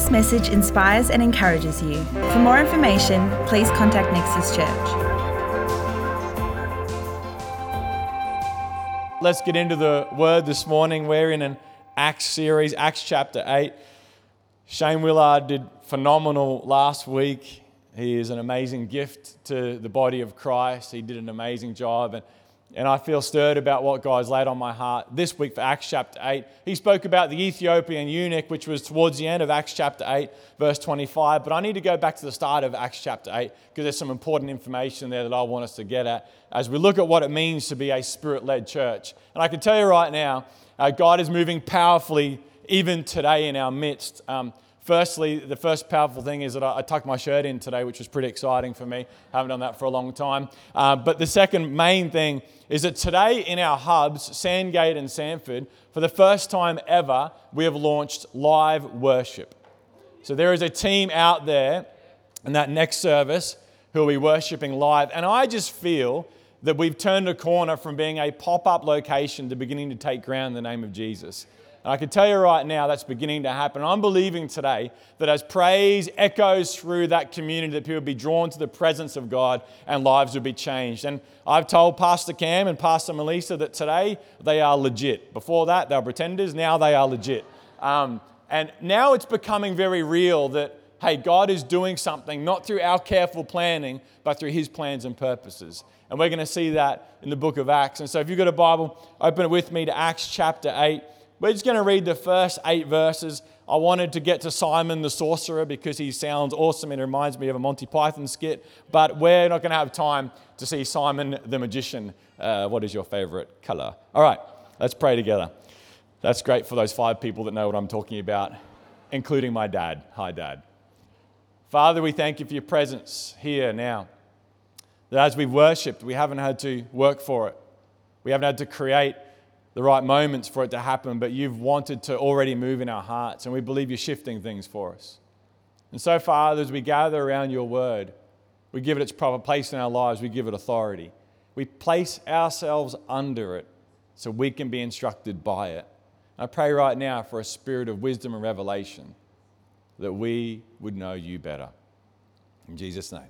this message inspires and encourages you. For more information, please contact Nexus Church. Let's get into the word this morning. We're in an Acts series, Acts chapter 8. Shane Willard did phenomenal last week. He is an amazing gift to the body of Christ. He did an amazing job. And and I feel stirred about what God's laid on my heart this week for Acts chapter 8. He spoke about the Ethiopian eunuch, which was towards the end of Acts chapter 8, verse 25. But I need to go back to the start of Acts chapter 8 because there's some important information there that I want us to get at as we look at what it means to be a spirit led church. And I can tell you right now, uh, God is moving powerfully even today in our midst. Um, Firstly, the first powerful thing is that I, I, tucked my shirt in today, which was pretty exciting for me. Haven't done that for a long time. Uh, but the second main thing is that today in our hubs, Sandgate and Samford, for the first time ever, we have launched live worship. So there is a team out there in that next service who will be worshiping live. And I just feel that we've turned a corner from being a pop up location to beginning to take ground in the name of Jesus. And I can tell you right now that's beginning to happen. I'm believing today that as praise echoes through that community, that people will be drawn to the presence of God and lives will be changed. And I've told Pastor Cam and Pastor Melissa that today they are legit. Before that, they were pretenders. Now they are legit. Um, and now it's becoming very real that, hey, God is doing something, not through our careful planning, but through his plans and purposes. And we're going to see that in the book of Acts. And so if you've got a Bible, open it with me to Acts chapter 8. We're just going to read the first eight verses. I wanted to get to Simon the sorcerer because he sounds awesome and reminds me of a Monty Python skit, but we're not going to have time to see Simon the magician. Uh, what is your favorite color? All right, let's pray together. That's great for those five people that know what I'm talking about, including my dad. Hi, Dad. Father, we thank you for your presence here now. That as we've worshipped, we haven't had to work for it, we haven't had to create the right moments for it to happen, but you've wanted to already move in our hearts, and we believe you're shifting things for us. And so, Father, as we gather around your word, we give it its proper place in our lives, we give it authority. We place ourselves under it so we can be instructed by it. I pray right now for a spirit of wisdom and revelation that we would know you better. In Jesus' name,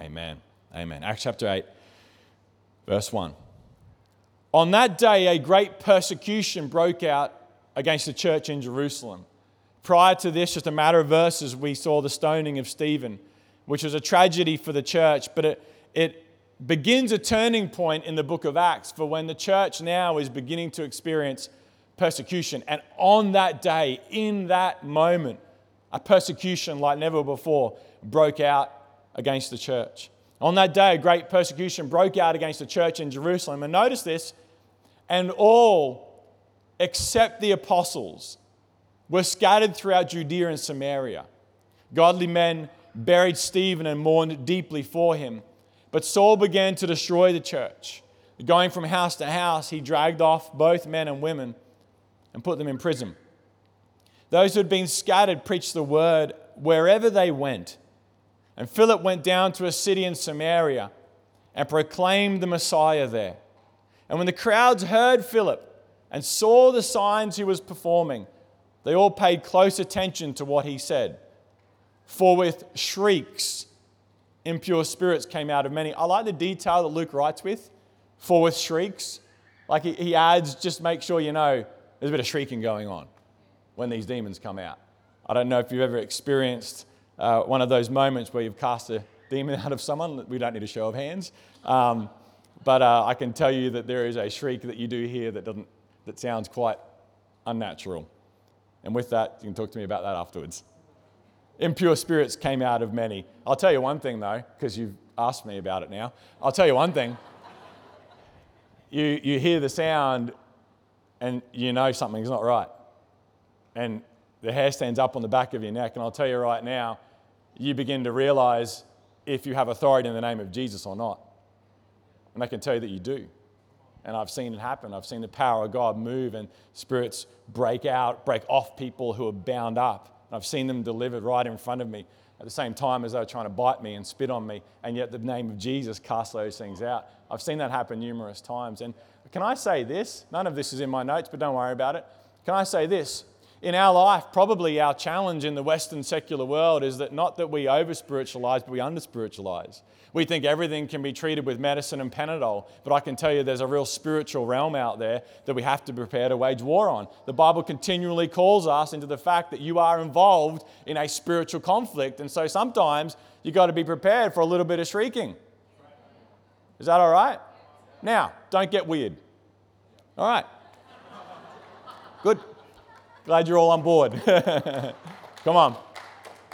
amen. Amen. Acts chapter 8, verse 1. On that day, a great persecution broke out against the church in Jerusalem. Prior to this, just a matter of verses, we saw the stoning of Stephen, which was a tragedy for the church, but it, it begins a turning point in the book of Acts for when the church now is beginning to experience persecution. And on that day, in that moment, a persecution like never before broke out against the church. On that day, a great persecution broke out against the church in Jerusalem. And notice this and all except the apostles were scattered throughout Judea and Samaria. Godly men buried Stephen and mourned deeply for him. But Saul began to destroy the church. Going from house to house, he dragged off both men and women and put them in prison. Those who had been scattered preached the word wherever they went. And Philip went down to a city in Samaria and proclaimed the Messiah there. And when the crowds heard Philip and saw the signs he was performing, they all paid close attention to what he said. For with shrieks, impure spirits came out of many. I like the detail that Luke writes with. For with shrieks, like he, adds, just make sure you know there's a bit of shrieking going on when these demons come out. I don't know if you've ever experienced uh, one of those moments where you've cast a demon out of someone. We don't need a show of hands. Um, but uh, I can tell you that there is a shriek that you do hear that, doesn't, that sounds quite unnatural. And with that, you can talk to me about that afterwards. Impure spirits came out of many. I'll tell you one thing though, because you've asked me about it now. I'll tell you one thing. You, you hear the sound and you know something's not right. And the hair stands up on the back of your neck. And I'll tell you right now, you begin to realize if you have authority in the name of Jesus or not. And I can tell you that you do. And I've seen it happen. I've seen the power of God move and spirits break out, break off people who are bound up. And I've seen them delivered right in front of me at the same time as they were trying to bite me and spit on me. And yet the name of Jesus cast those things out. I've seen that happen numerous times. And can I say this? None of this is in my notes, but don't worry about it. Can I say this? In our life, probably our challenge in the Western secular world is that not that we over spiritualize, but we under spiritualize. We think everything can be treated with medicine and Panadol, but I can tell you there's a real spiritual realm out there that we have to prepare to wage war on. The Bible continually calls us into the fact that you are involved in a spiritual conflict, and so sometimes you've got to be prepared for a little bit of shrieking. Is that all right? Now, don't get weird. All right. Good. Glad you're all on board. Come on.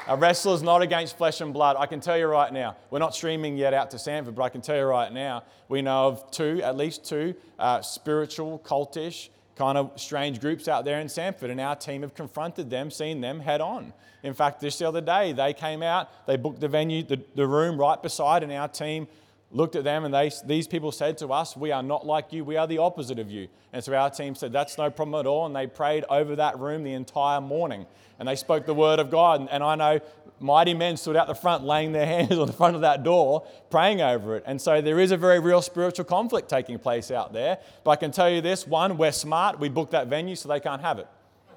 A wrestler's not against flesh and blood. I can tell you right now, we're not streaming yet out to Samford, but I can tell you right now, we know of two, at least two, uh, spiritual, cultish, kind of strange groups out there in Samford, and our team have confronted them, seen them head on. In fact, just the other day, they came out, they booked the venue, the, the room right beside, and our team looked at them and they, these people said to us, We are not like you, we are the opposite of you. And so our team said, That's no problem at all. And they prayed over that room the entire morning. And they spoke the word of God. And I know mighty men stood out the front, laying their hands on the front of that door, praying over it. And so there is a very real spiritual conflict taking place out there. But I can tell you this one, we're smart. We booked that venue so they can't have it.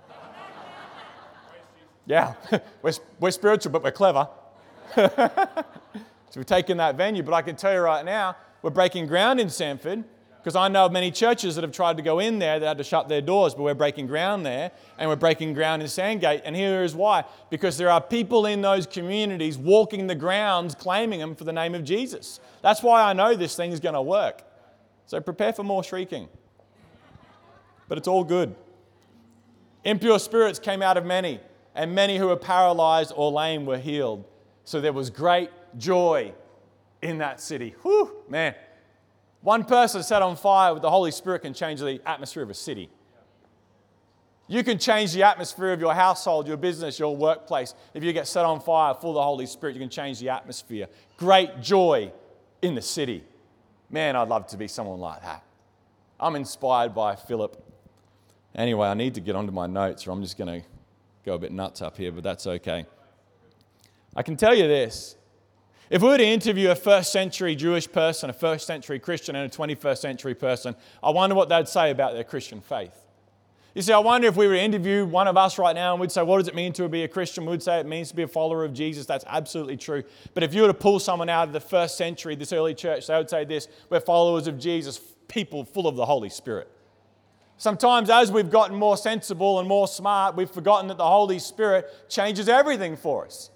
yeah, we're, we're spiritual, but we're clever. So we've taken that venue, but I can tell you right now, we're breaking ground in Samford because I know of many churches that have tried to go in there that had to shut their doors, but we're breaking ground there and we're breaking ground in Sandgate. And here is why because there are people in those communities walking the grounds claiming them for the name of Jesus. That's why I know this thing is going to work. So prepare for more shrieking. But it's all good. Impure spirits came out of many, and many who were paralyzed or lame were healed. So there was great joy in that city. Whew, man. One person set on fire with the Holy Spirit can change the atmosphere of a city. You can change the atmosphere of your household, your business, your workplace. If you get set on fire full of the Holy Spirit, you can change the atmosphere. Great joy in the city. Man, I'd love to be someone like that. I'm inspired by Philip. Anyway, I need to get onto my notes or I'm just going to go a bit nuts up here, but that's okay. I can tell you this if we were to interview a first century Jewish person, a first century Christian, and a 21st century person, I wonder what they'd say about their Christian faith. You see, I wonder if we were to interview one of us right now and we'd say, What does it mean to be a Christian? We'd say it means to be a follower of Jesus. That's absolutely true. But if you were to pull someone out of the first century, this early church, they would say this We're followers of Jesus, people full of the Holy Spirit. Sometimes, as we've gotten more sensible and more smart, we've forgotten that the Holy Spirit changes everything for us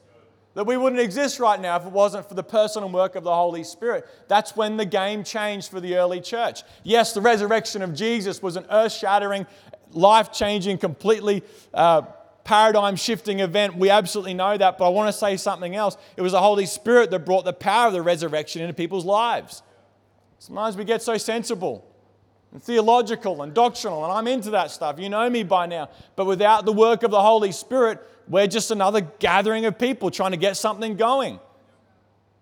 that we wouldn't exist right now if it wasn't for the personal work of the Holy Spirit. That's when the game changed for the early church. Yes, the resurrection of Jesus was an earth shattering, life changing, completely uh, paradigm shifting event. We absolutely know that, but I want to say something else. It was the Holy Spirit that brought the power of the resurrection into people's lives. Sometimes we get so sensible and theological and doctrinal, and I'm into that stuff. You know me by now. But without the work of the Holy Spirit, we're just another gathering of people trying to get something going.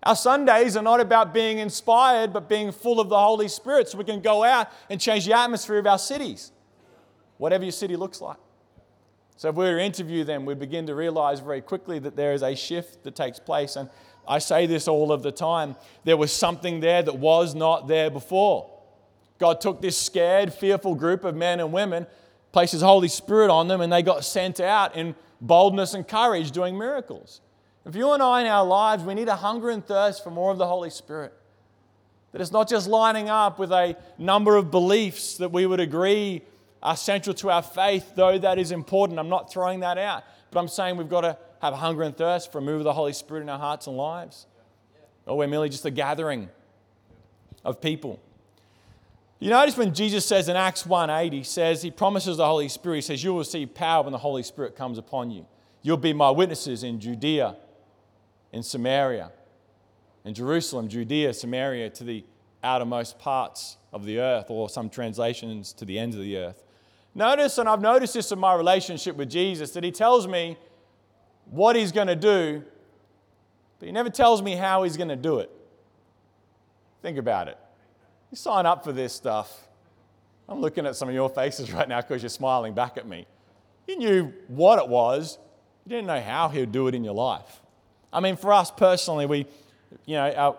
Our Sundays are not about being inspired, but being full of the Holy Spirit so we can go out and change the atmosphere of our cities, whatever your city looks like. So, if we were to interview them, we begin to realize very quickly that there is a shift that takes place. And I say this all of the time there was something there that was not there before. God took this scared, fearful group of men and women, placed His Holy Spirit on them, and they got sent out in boldness and courage doing miracles. If you and I in our lives, we need a hunger and thirst for more of the Holy Spirit. That it's not just lining up with a number of beliefs that we would agree are central to our faith, though that is important. I'm not throwing that out. But I'm saying we've got to have hunger and thirst for a move of the Holy Spirit in our hearts and lives. Or we're merely just a gathering of people. You notice when Jesus says in Acts 1:8, he says, he promises the Holy Spirit, he says, You will receive power when the Holy Spirit comes upon you. You'll be my witnesses in Judea, in Samaria, in Jerusalem, Judea, Samaria, to the outermost parts of the earth, or some translations to the ends of the earth. Notice, and I've noticed this in my relationship with Jesus, that he tells me what he's going to do, but he never tells me how he's going to do it. Think about it. You sign up for this stuff. I'm looking at some of your faces right now because you're smiling back at me. You knew what it was, you didn't know how he'd do it in your life. I mean, for us personally, we, you know, our,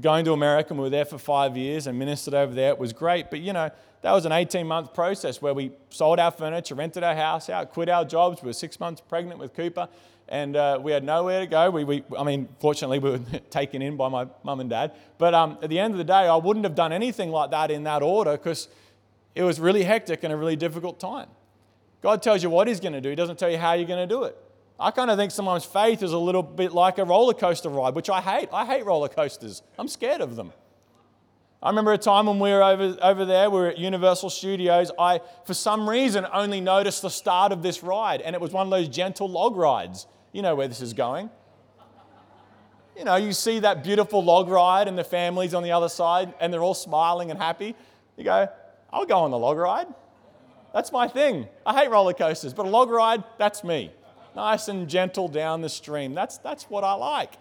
going to America and we were there for five years and ministered over there, it was great. But, you know, that was an 18 month process where we sold our furniture, rented our house out, quit our jobs. We were six months pregnant with Cooper, and uh, we had nowhere to go. We, we, I mean, fortunately, we were taken in by my mum and dad. But um, at the end of the day, I wouldn't have done anything like that in that order because it was really hectic and a really difficult time. God tells you what He's going to do, He doesn't tell you how you're going to do it. I kind of think sometimes faith is a little bit like a roller coaster ride, which I hate. I hate roller coasters, I'm scared of them. I remember a time when we were over, over there, we were at Universal Studios. I, for some reason, only noticed the start of this ride, and it was one of those gentle log rides. You know where this is going. You know, you see that beautiful log ride, and the families on the other side, and they're all smiling and happy. You go, I'll go on the log ride. That's my thing. I hate roller coasters, but a log ride, that's me. Nice and gentle down the stream. That's, that's what I like.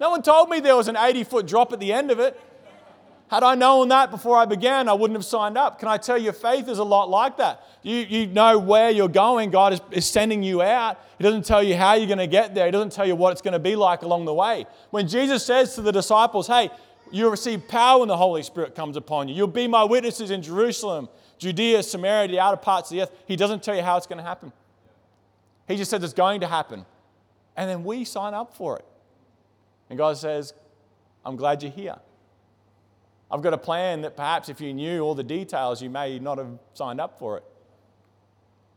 No one told me there was an 80 foot drop at the end of it. Had I known that before I began, I wouldn't have signed up. Can I tell you, faith is a lot like that. You, you know where you're going. God is, is sending you out. He doesn't tell you how you're going to get there, He doesn't tell you what it's going to be like along the way. When Jesus says to the disciples, Hey, you'll receive power when the Holy Spirit comes upon you, you'll be my witnesses in Jerusalem, Judea, Samaria, the outer parts of the earth. He doesn't tell you how it's going to happen. He just says it's going to happen. And then we sign up for it. And God says, I'm glad you're here. I've got a plan that perhaps if you knew all the details, you may not have signed up for it.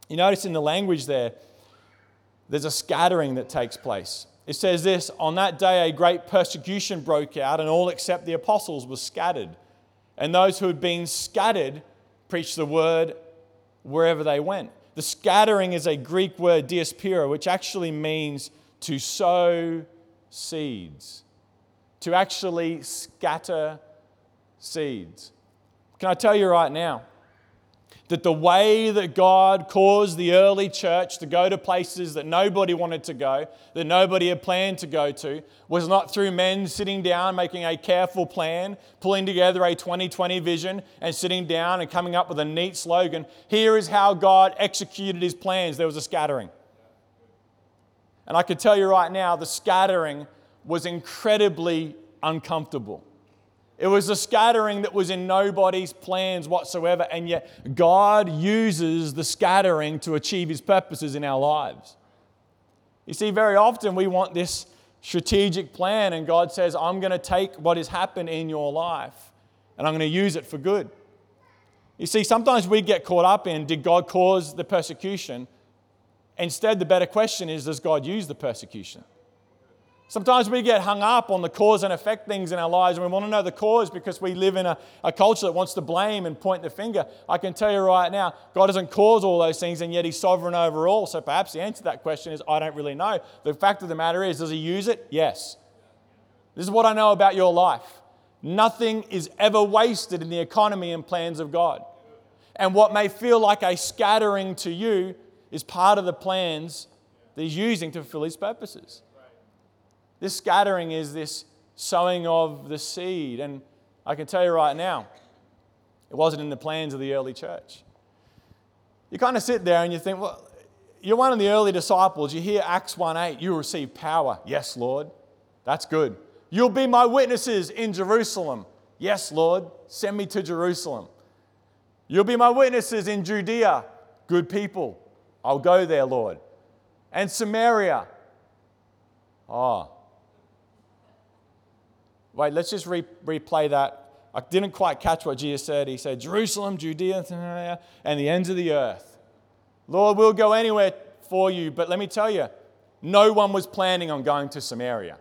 You notice in the language there, there's a scattering that takes place. It says this On that day, a great persecution broke out, and all except the apostles were scattered. And those who had been scattered preached the word wherever they went. The scattering is a Greek word, diaspora, which actually means to sow seeds, to actually scatter seeds. Can I tell you right now that the way that God caused the early church to go to places that nobody wanted to go, that nobody had planned to go to, was not through men sitting down, making a careful plan, pulling together a 2020 vision, and sitting down and coming up with a neat slogan. Here is how God executed his plans. There was a scattering. And I can tell you right now, the scattering was incredibly uncomfortable. It was a scattering that was in nobody's plans whatsoever, and yet God uses the scattering to achieve his purposes in our lives. You see, very often we want this strategic plan, and God says, I'm going to take what has happened in your life and I'm going to use it for good. You see, sometimes we get caught up in did God cause the persecution? Instead, the better question is does God use the persecution? Sometimes we get hung up on the cause and effect things in our lives, and we want to know the cause because we live in a, a culture that wants to blame and point the finger. I can tell you right now, God doesn't cause all those things, and yet He's sovereign over all. So perhaps the answer to that question is I don't really know. The fact of the matter is, does He use it? Yes. This is what I know about your life. Nothing is ever wasted in the economy and plans of God. And what may feel like a scattering to you is part of the plans that He's using to fulfill His purposes. This scattering is this sowing of the seed. And I can tell you right now, it wasn't in the plans of the early church. You kind of sit there and you think, well, you're one of the early disciples. You hear Acts 1 8, you receive power. Yes, Lord. That's good. You'll be my witnesses in Jerusalem. Yes, Lord. Send me to Jerusalem. You'll be my witnesses in Judea. Good people. I'll go there, Lord. And Samaria. Oh, Wait, let's just re- replay that. I didn't quite catch what Jesus said. He said, Jerusalem, Judea, and the ends of the earth. Lord, we'll go anywhere for you, but let me tell you, no one was planning on going to Samaria.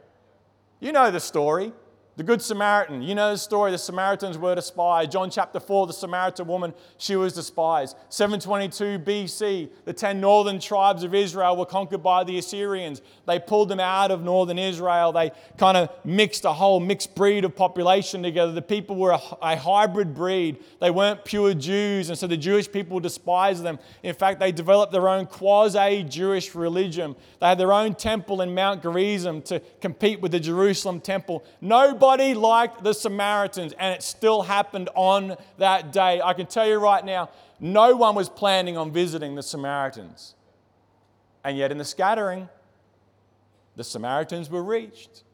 You know the story. The Good Samaritan, you know the story. The Samaritans were despised. John chapter 4, the Samaritan woman, she was despised. 722 BC, the 10 northern tribes of Israel were conquered by the Assyrians. They pulled them out of northern Israel. They kind of mixed a whole mixed breed of population together. The people were a, a hybrid breed. They weren't pure Jews, and so the Jewish people despised them. In fact, they developed their own quasi Jewish religion. They had their own temple in Mount Gerizim to compete with the Jerusalem temple. Nobody Nobody liked the Samaritans, and it still happened on that day. I can tell you right now, no one was planning on visiting the Samaritans. And yet, in the scattering, the Samaritans were reached.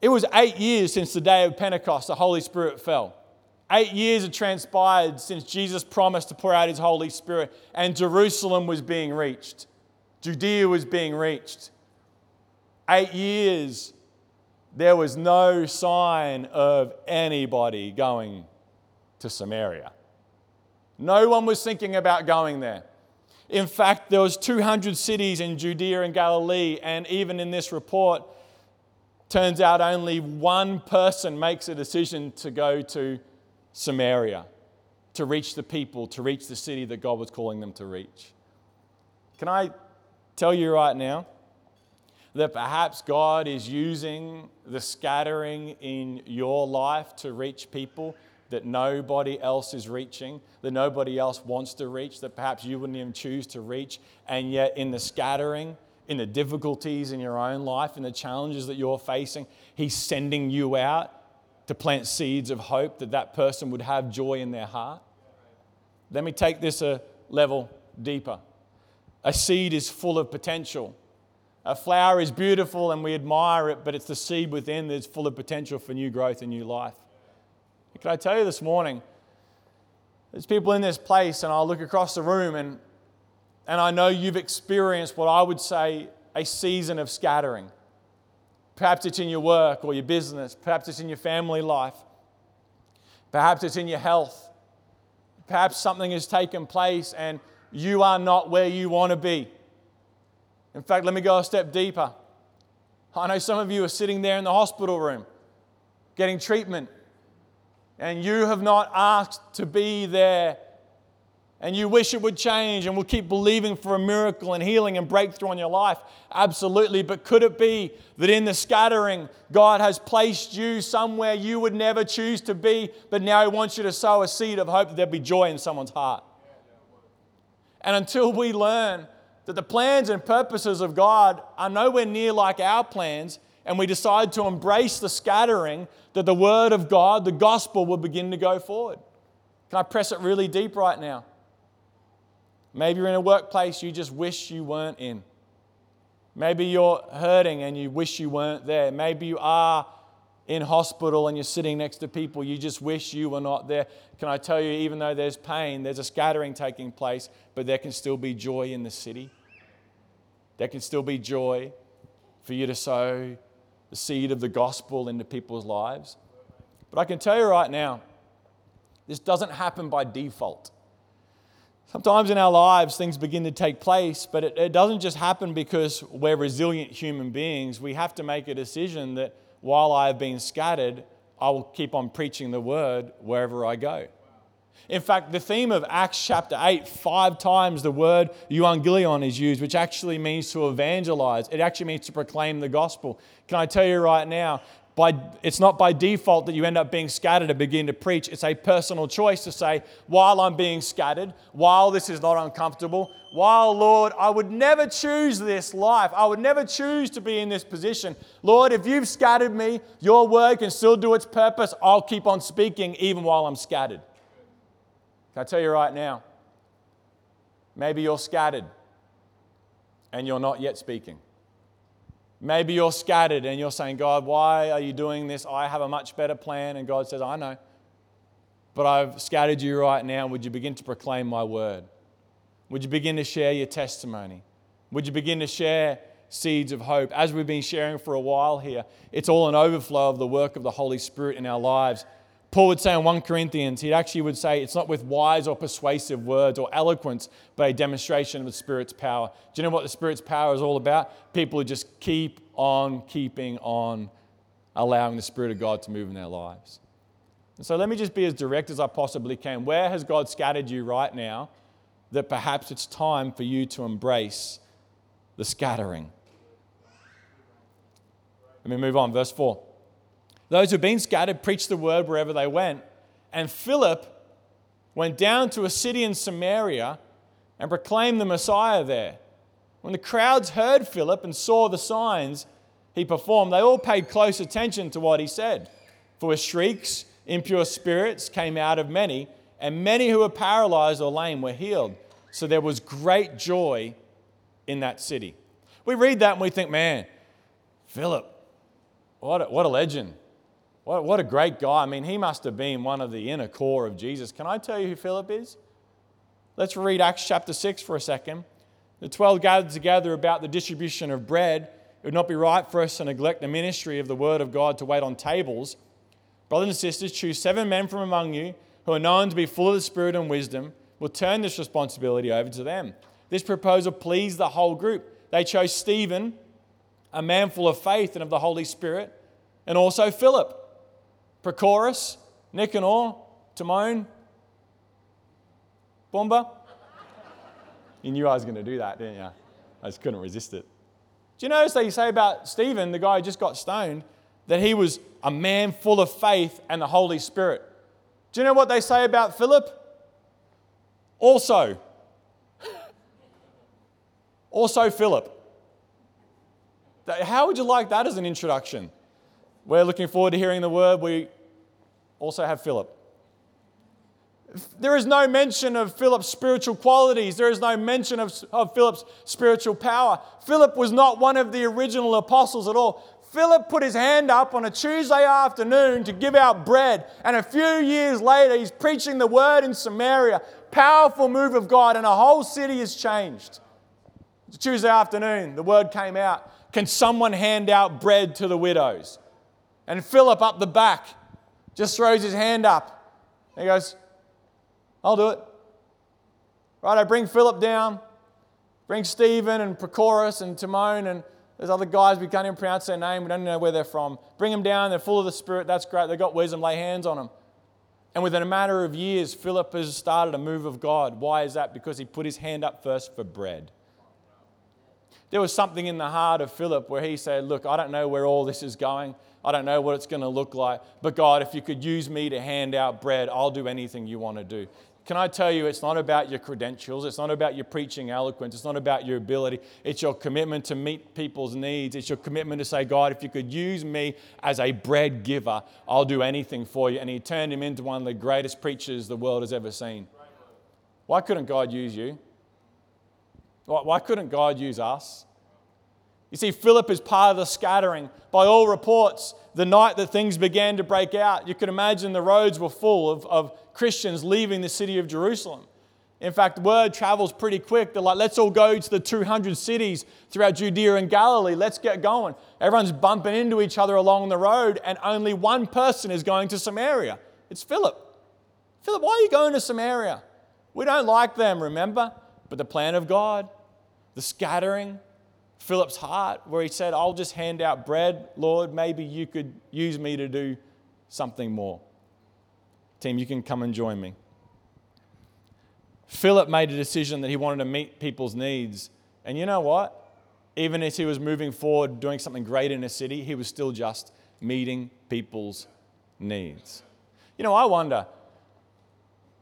It was eight years since the day of Pentecost, the Holy Spirit fell. Eight years had transpired since Jesus promised to pour out his Holy Spirit, and Jerusalem was being reached. Judea was being reached. Eight years, there was no sign of anybody going to Samaria. No one was thinking about going there. In fact, there was 200 cities in Judea and Galilee, and even in this report, turns out only one person makes a decision to go to Samaria to reach the people, to reach the city that God was calling them to reach. Can I tell you right now that perhaps God is using the scattering in your life to reach people that nobody else is reaching, that nobody else wants to reach, that perhaps you wouldn't even choose to reach, and yet in the scattering, in the difficulties in your own life, in the challenges that you're facing, He's sending you out to plant seeds of hope that that person would have joy in their heart. Let me take this a level deeper. A seed is full of potential. A flower is beautiful and we admire it, but it's the seed within that's full of potential for new growth and new life. Can I tell you this morning? There's people in this place, and I look across the room, and, and I know you've experienced what I would say a season of scattering. Perhaps it's in your work or your business. Perhaps it's in your family life. Perhaps it's in your health. Perhaps something has taken place and you are not where you want to be. In fact, let me go a step deeper. I know some of you are sitting there in the hospital room getting treatment, and you have not asked to be there and you wish it would change and will keep believing for a miracle and healing and breakthrough in your life? Absolutely. But could it be that in the scattering, God has placed you somewhere you would never choose to be, but now He wants you to sow a seed of hope that there'd be joy in someone's heart? And until we learn that the plans and purposes of God are nowhere near like our plans, and we decide to embrace the scattering, that the Word of God, the gospel, will begin to go forward. Can I press it really deep right now? Maybe you're in a workplace you just wish you weren't in. Maybe you're hurting and you wish you weren't there. Maybe you are in hospital and you're sitting next to people you just wish you were not there. Can I tell you, even though there's pain, there's a scattering taking place, but there can still be joy in the city. There can still be joy for you to sow the seed of the gospel into people's lives. But I can tell you right now, this doesn't happen by default. Sometimes in our lives, things begin to take place, but it, it, doesn't just happen because we're resilient human beings. We have to make a decision that while I have been scattered, I will keep on preaching the word wherever I go. In fact, the theme of Acts chapter 8, five times the word euangelion is used, which actually means to evangelize. It actually means to proclaim the gospel. Can I tell you right now, by, it's not by default that you end up being scattered and begin to preach. It's a personal choice to say, while I'm being scattered, while this is not uncomfortable, while, Lord, I would never choose this life, I would never choose to be in this position. Lord, if you've scattered me, your word can still do its purpose. I'll keep on speaking even while I'm scattered. Can I tell you right now? Maybe you're scattered and you're not yet speaking. Maybe you're scattered and you're saying, God, why are you doing this? I have a much better plan. And God says, I know. But I've scattered you right now. Would you begin to proclaim my word? Would you begin to share your testimony? Would you begin to share seeds of hope? As we've been sharing for a while here, it's all an overflow of the work of the Holy Spirit in our lives. Paul would say in 1 Corinthians, he actually would say it's not with wise or persuasive words or eloquence, but a demonstration of the Spirit's power. Do you know what the Spirit's power is all about? People who just keep on keeping on allowing the Spirit of God to move in their lives. And so let me just be as direct as I possibly can. Where has God scattered you right now that perhaps it's time for you to embrace the scattering? Let me move on. Verse 4. Those who'd been scattered preached the word wherever they went. And Philip went down to a city in Samaria and proclaimed the Messiah there. When the crowds heard Philip and saw the signs he performed, they all paid close attention to what he said. For with shrieks, impure spirits came out of many, and many who were paralyzed or lame were healed. So there was great joy in that city. We read that and we think, man, Philip, what a, what a legend. What, what a great guy. I mean, he must have been one of the inner core of Jesus. Can I tell you who Philip is? Let's read Acts chapter 6 for a second. The 12 gathered together about the distribution of bread. It would not be right for us to neglect the ministry of the word of God to wait on tables. Brothers and sisters, choose seven men from among you who are known to be full of the Spirit and wisdom. We'll turn this responsibility over to them. This proposal pleased the whole group. They chose Stephen, a man full of faith and of the Holy Spirit, and also Philip, Prochorus, Nicanor, Timon, Bomba. You knew I was going to do that, didn't you? I just couldn't resist it. Do you notice they say about Stephen, the guy who just got stoned, that he was a man full of faith and the Holy Spirit? Do you know what they say about Philip? Also, also Philip. How would you like that as an introduction? We're looking forward to hearing the word. We also have Philip. There is no mention of Philip's spiritual qualities. There is no mention of, of Philip's spiritual power. Philip was not one of the original apostles at all. Philip put his hand up on a Tuesday afternoon to give out bread, and a few years later, he's preaching the word in Samaria. Powerful move of God, and a whole city is changed. Tuesday afternoon, the word came out Can someone hand out bread to the widows? And Philip up the back just throws his hand up. He goes, I'll do it. Right, I bring Philip down, bring Stephen and Prochorus and Timon and there's other guys, we can't even pronounce their name, we don't know where they're from. Bring them down, they're full of the Spirit, that's great, they've got wisdom, lay hands on them. And within a matter of years, Philip has started a move of God. Why is that? Because he put his hand up first for bread. There was something in the heart of Philip where he said, Look, I don't know where all this is going. I don't know what it's going to look like. But God, if you could use me to hand out bread, I'll do anything you want to do. Can I tell you, it's not about your credentials, it's not about your preaching eloquence, it's not about your ability. It's your commitment to meet people's needs. It's your commitment to say, God, if you could use me as a bread giver, I'll do anything for you. And he turned him into one of the greatest preachers the world has ever seen. Why couldn't God use you? Why couldn't God use us? You see, Philip is part of the scattering. By all reports, the night that things began to break out, you could imagine the roads were full of, of Christians leaving the city of Jerusalem. In fact, word travels pretty quick. They're like, let's all go to the 200 cities throughout Judea and Galilee. Let's get going. Everyone's bumping into each other along the road, and only one person is going to Samaria. It's Philip. Philip, why are you going to Samaria? We don't like them, remember? But the plan of God, the scattering, Philip's heart, where he said, I'll just hand out bread. Lord, maybe you could use me to do something more. Team, you can come and join me. Philip made a decision that he wanted to meet people's needs. And you know what? Even as he was moving forward, doing something great in a city, he was still just meeting people's needs. You know, I wonder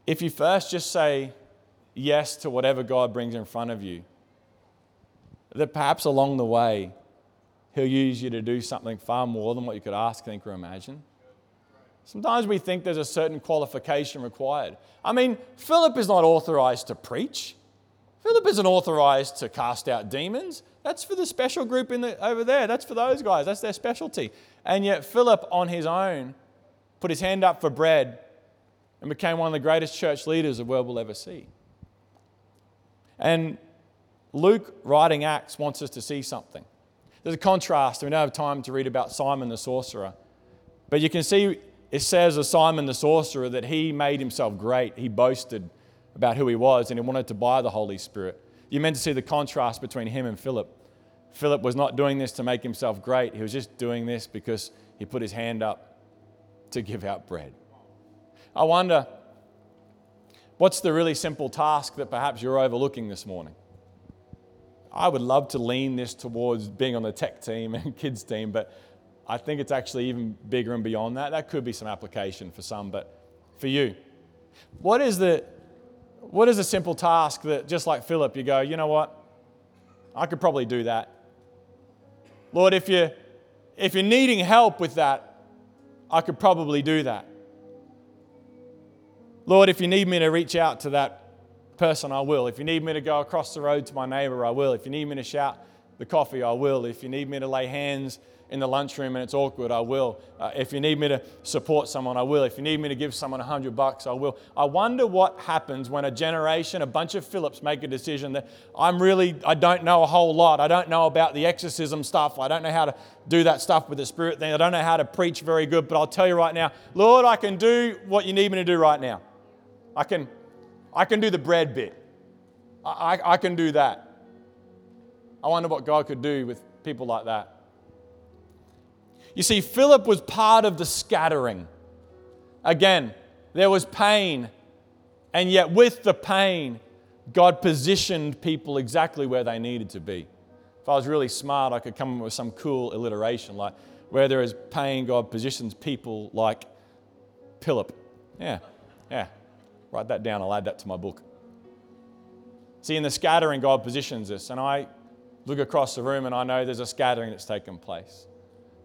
if you first just say yes to whatever God brings in front of you, that perhaps along the way, He'll use you to do something far more than what you could ask, think, or imagine. Sometimes we think there's a certain qualification required. I mean, Philip is not authorized to preach. Philip isn't authorized to cast out demons. That's for the special group in the, over there. That's for those guys. That's their specialty. And yet, Philip, on his own, put his hand up for bread and became one of the greatest church leaders the world will ever see. And Luke, writing Acts, wants us to see something. There's a contrast. We don't have time to read about Simon the sorcerer. But you can see it says of Simon the sorcerer that he made himself great. He boasted about who he was and he wanted to buy the Holy Spirit. You're meant to see the contrast between him and Philip. Philip was not doing this to make himself great, he was just doing this because he put his hand up to give out bread. I wonder what's the really simple task that perhaps you're overlooking this morning? I would love to lean this towards being on the tech team and kids team, but I think it's actually even bigger and beyond that. That could be some application for some, but for you, what is the what is a simple task that just like Philip, you go, you know what? I could probably do that. Lord, if you if you're needing help with that, I could probably do that. Lord, if you need me to reach out to that person, I will. If you need me to go across the road to my neighbor, I will. If you need me to shout the coffee, I will. If you need me to lay hands in the lunchroom and it's awkward, I will. Uh, if you need me to support someone, I will. If you need me to give someone a hundred bucks, I will. I wonder what happens when a generation, a bunch of Philips make a decision that I'm really, I don't know a whole lot. I don't know about the exorcism stuff. I don't know how to do that stuff with the spirit thing. I don't know how to preach very good, but I'll tell you right now, Lord, I can do what you need me to do right now. I can, I can do the bread bit. I, I, I can do that. I wonder what God could do with people like that. You see, Philip was part of the scattering. Again, there was pain, and yet with the pain, God positioned people exactly where they needed to be. If I was really smart, I could come up with some cool alliteration like, where there is pain, God positions people like Philip. Yeah, yeah. Write that down, I'll add that to my book. See, in the scattering, God positions us, and I look across the room and I know there's a scattering that's taken place.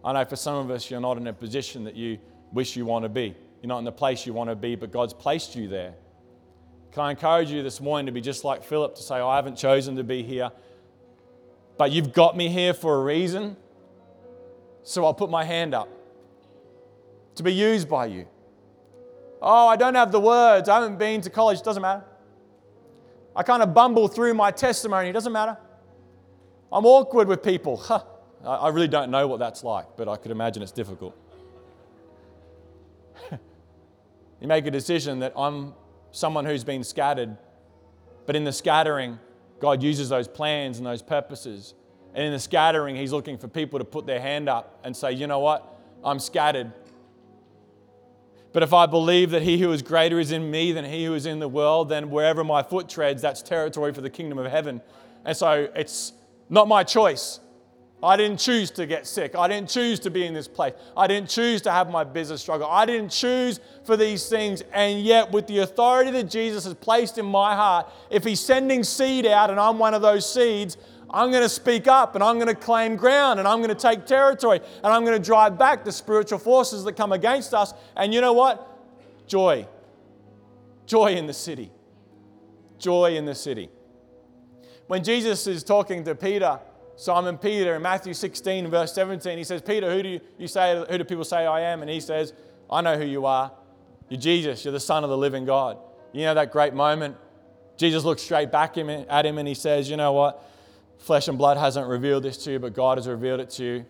I know for some of us, you're not in a position that you wish you want to be. You're not in the place you want to be, but God's placed you there. Can I encourage you this morning to be just like Philip to say, oh, I haven't chosen to be here, but you've got me here for a reason, so I'll put my hand up to be used by you. Oh, I don't have the words. I haven't been to college. Doesn't matter. I kind of bumble through my testimony. Doesn't matter. I'm awkward with people. Huh. I really don't know what that's like, but I could imagine it's difficult. you make a decision that I'm someone who's been scattered, but in the scattering, God uses those plans and those purposes. And in the scattering, He's looking for people to put their hand up and say, you know what? I'm scattered. But if I believe that He who is greater is in me than He who is in the world, then wherever my foot treads, that's territory for the kingdom of heaven. And so it's not my choice. I didn't choose to get sick. I didn't choose to be in this place. I didn't choose to have my business struggle. I didn't choose for these things. And yet, with the authority that Jesus has placed in my heart, if He's sending seed out and I'm one of those seeds, I'm going to speak up and I'm going to claim ground and I'm going to take territory and I'm going to drive back the spiritual forces that come against us. And you know what? Joy. Joy in the city. Joy in the city. When Jesus is talking to Peter, Simon Peter in Matthew 16, verse 17, he says, Peter, who do you say, who do people say I am? And he says, I know who you are. You're Jesus, you're the Son of the living God. You know that great moment? Jesus looks straight back at him and he says, You know what? Flesh and blood hasn't revealed this to you, but God has revealed it to you.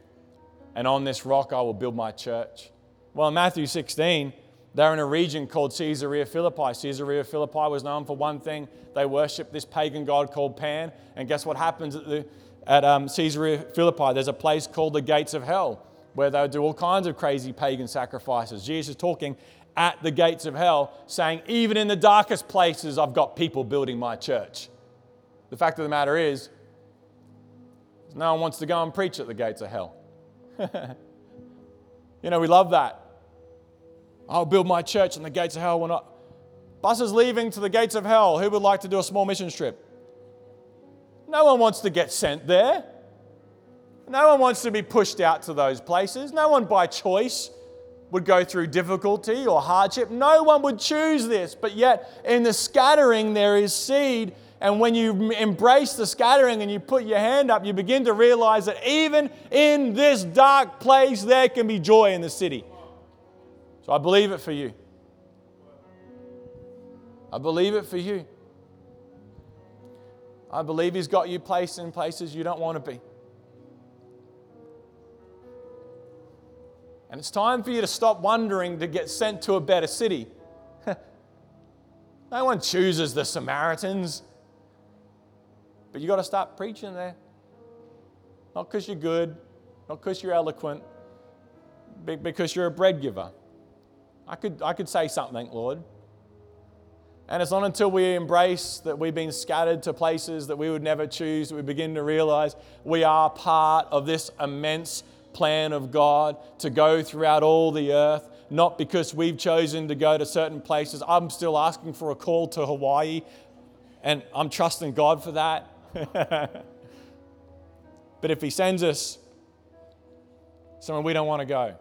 And on this rock I will build my church. Well, in Matthew 16, they're in a region called Caesarea Philippi. Caesarea Philippi was known for one thing they worshiped this pagan god called Pan. And guess what happens at the at um, Caesarea Philippi, there's a place called the Gates of Hell where they do all kinds of crazy pagan sacrifices. Jesus is talking at the gates of hell, saying, Even in the darkest places, I've got people building my church. The fact of the matter is, no one wants to go and preach at the gates of hell. you know, we love that. I'll build my church and the gates of hell will not. Buses leaving to the gates of hell. Who would like to do a small mission trip? No one wants to get sent there. No one wants to be pushed out to those places. No one by choice would go through difficulty or hardship. No one would choose this. But yet, in the scattering, there is seed. And when you embrace the scattering and you put your hand up, you begin to realize that even in this dark place, there can be joy in the city. So I believe it for you. I believe it for you. I believe He's got you placed in places you don't want to be. And it's time for you to stop wondering to get sent to a better city. no one chooses the Samaritans. But you got to start preaching there. Not because you're good, not because you're eloquent, because you're a bread giver. I could, I could say something, Lord. And it's not until we embrace that we've been scattered to places that we would never choose that we begin to realize we are part of this immense plan of God to go throughout all the earth, not because we've chosen to go to certain places. I'm still asking for a call to Hawaii, and I'm trusting God for that. but if He sends us somewhere we don't want to go,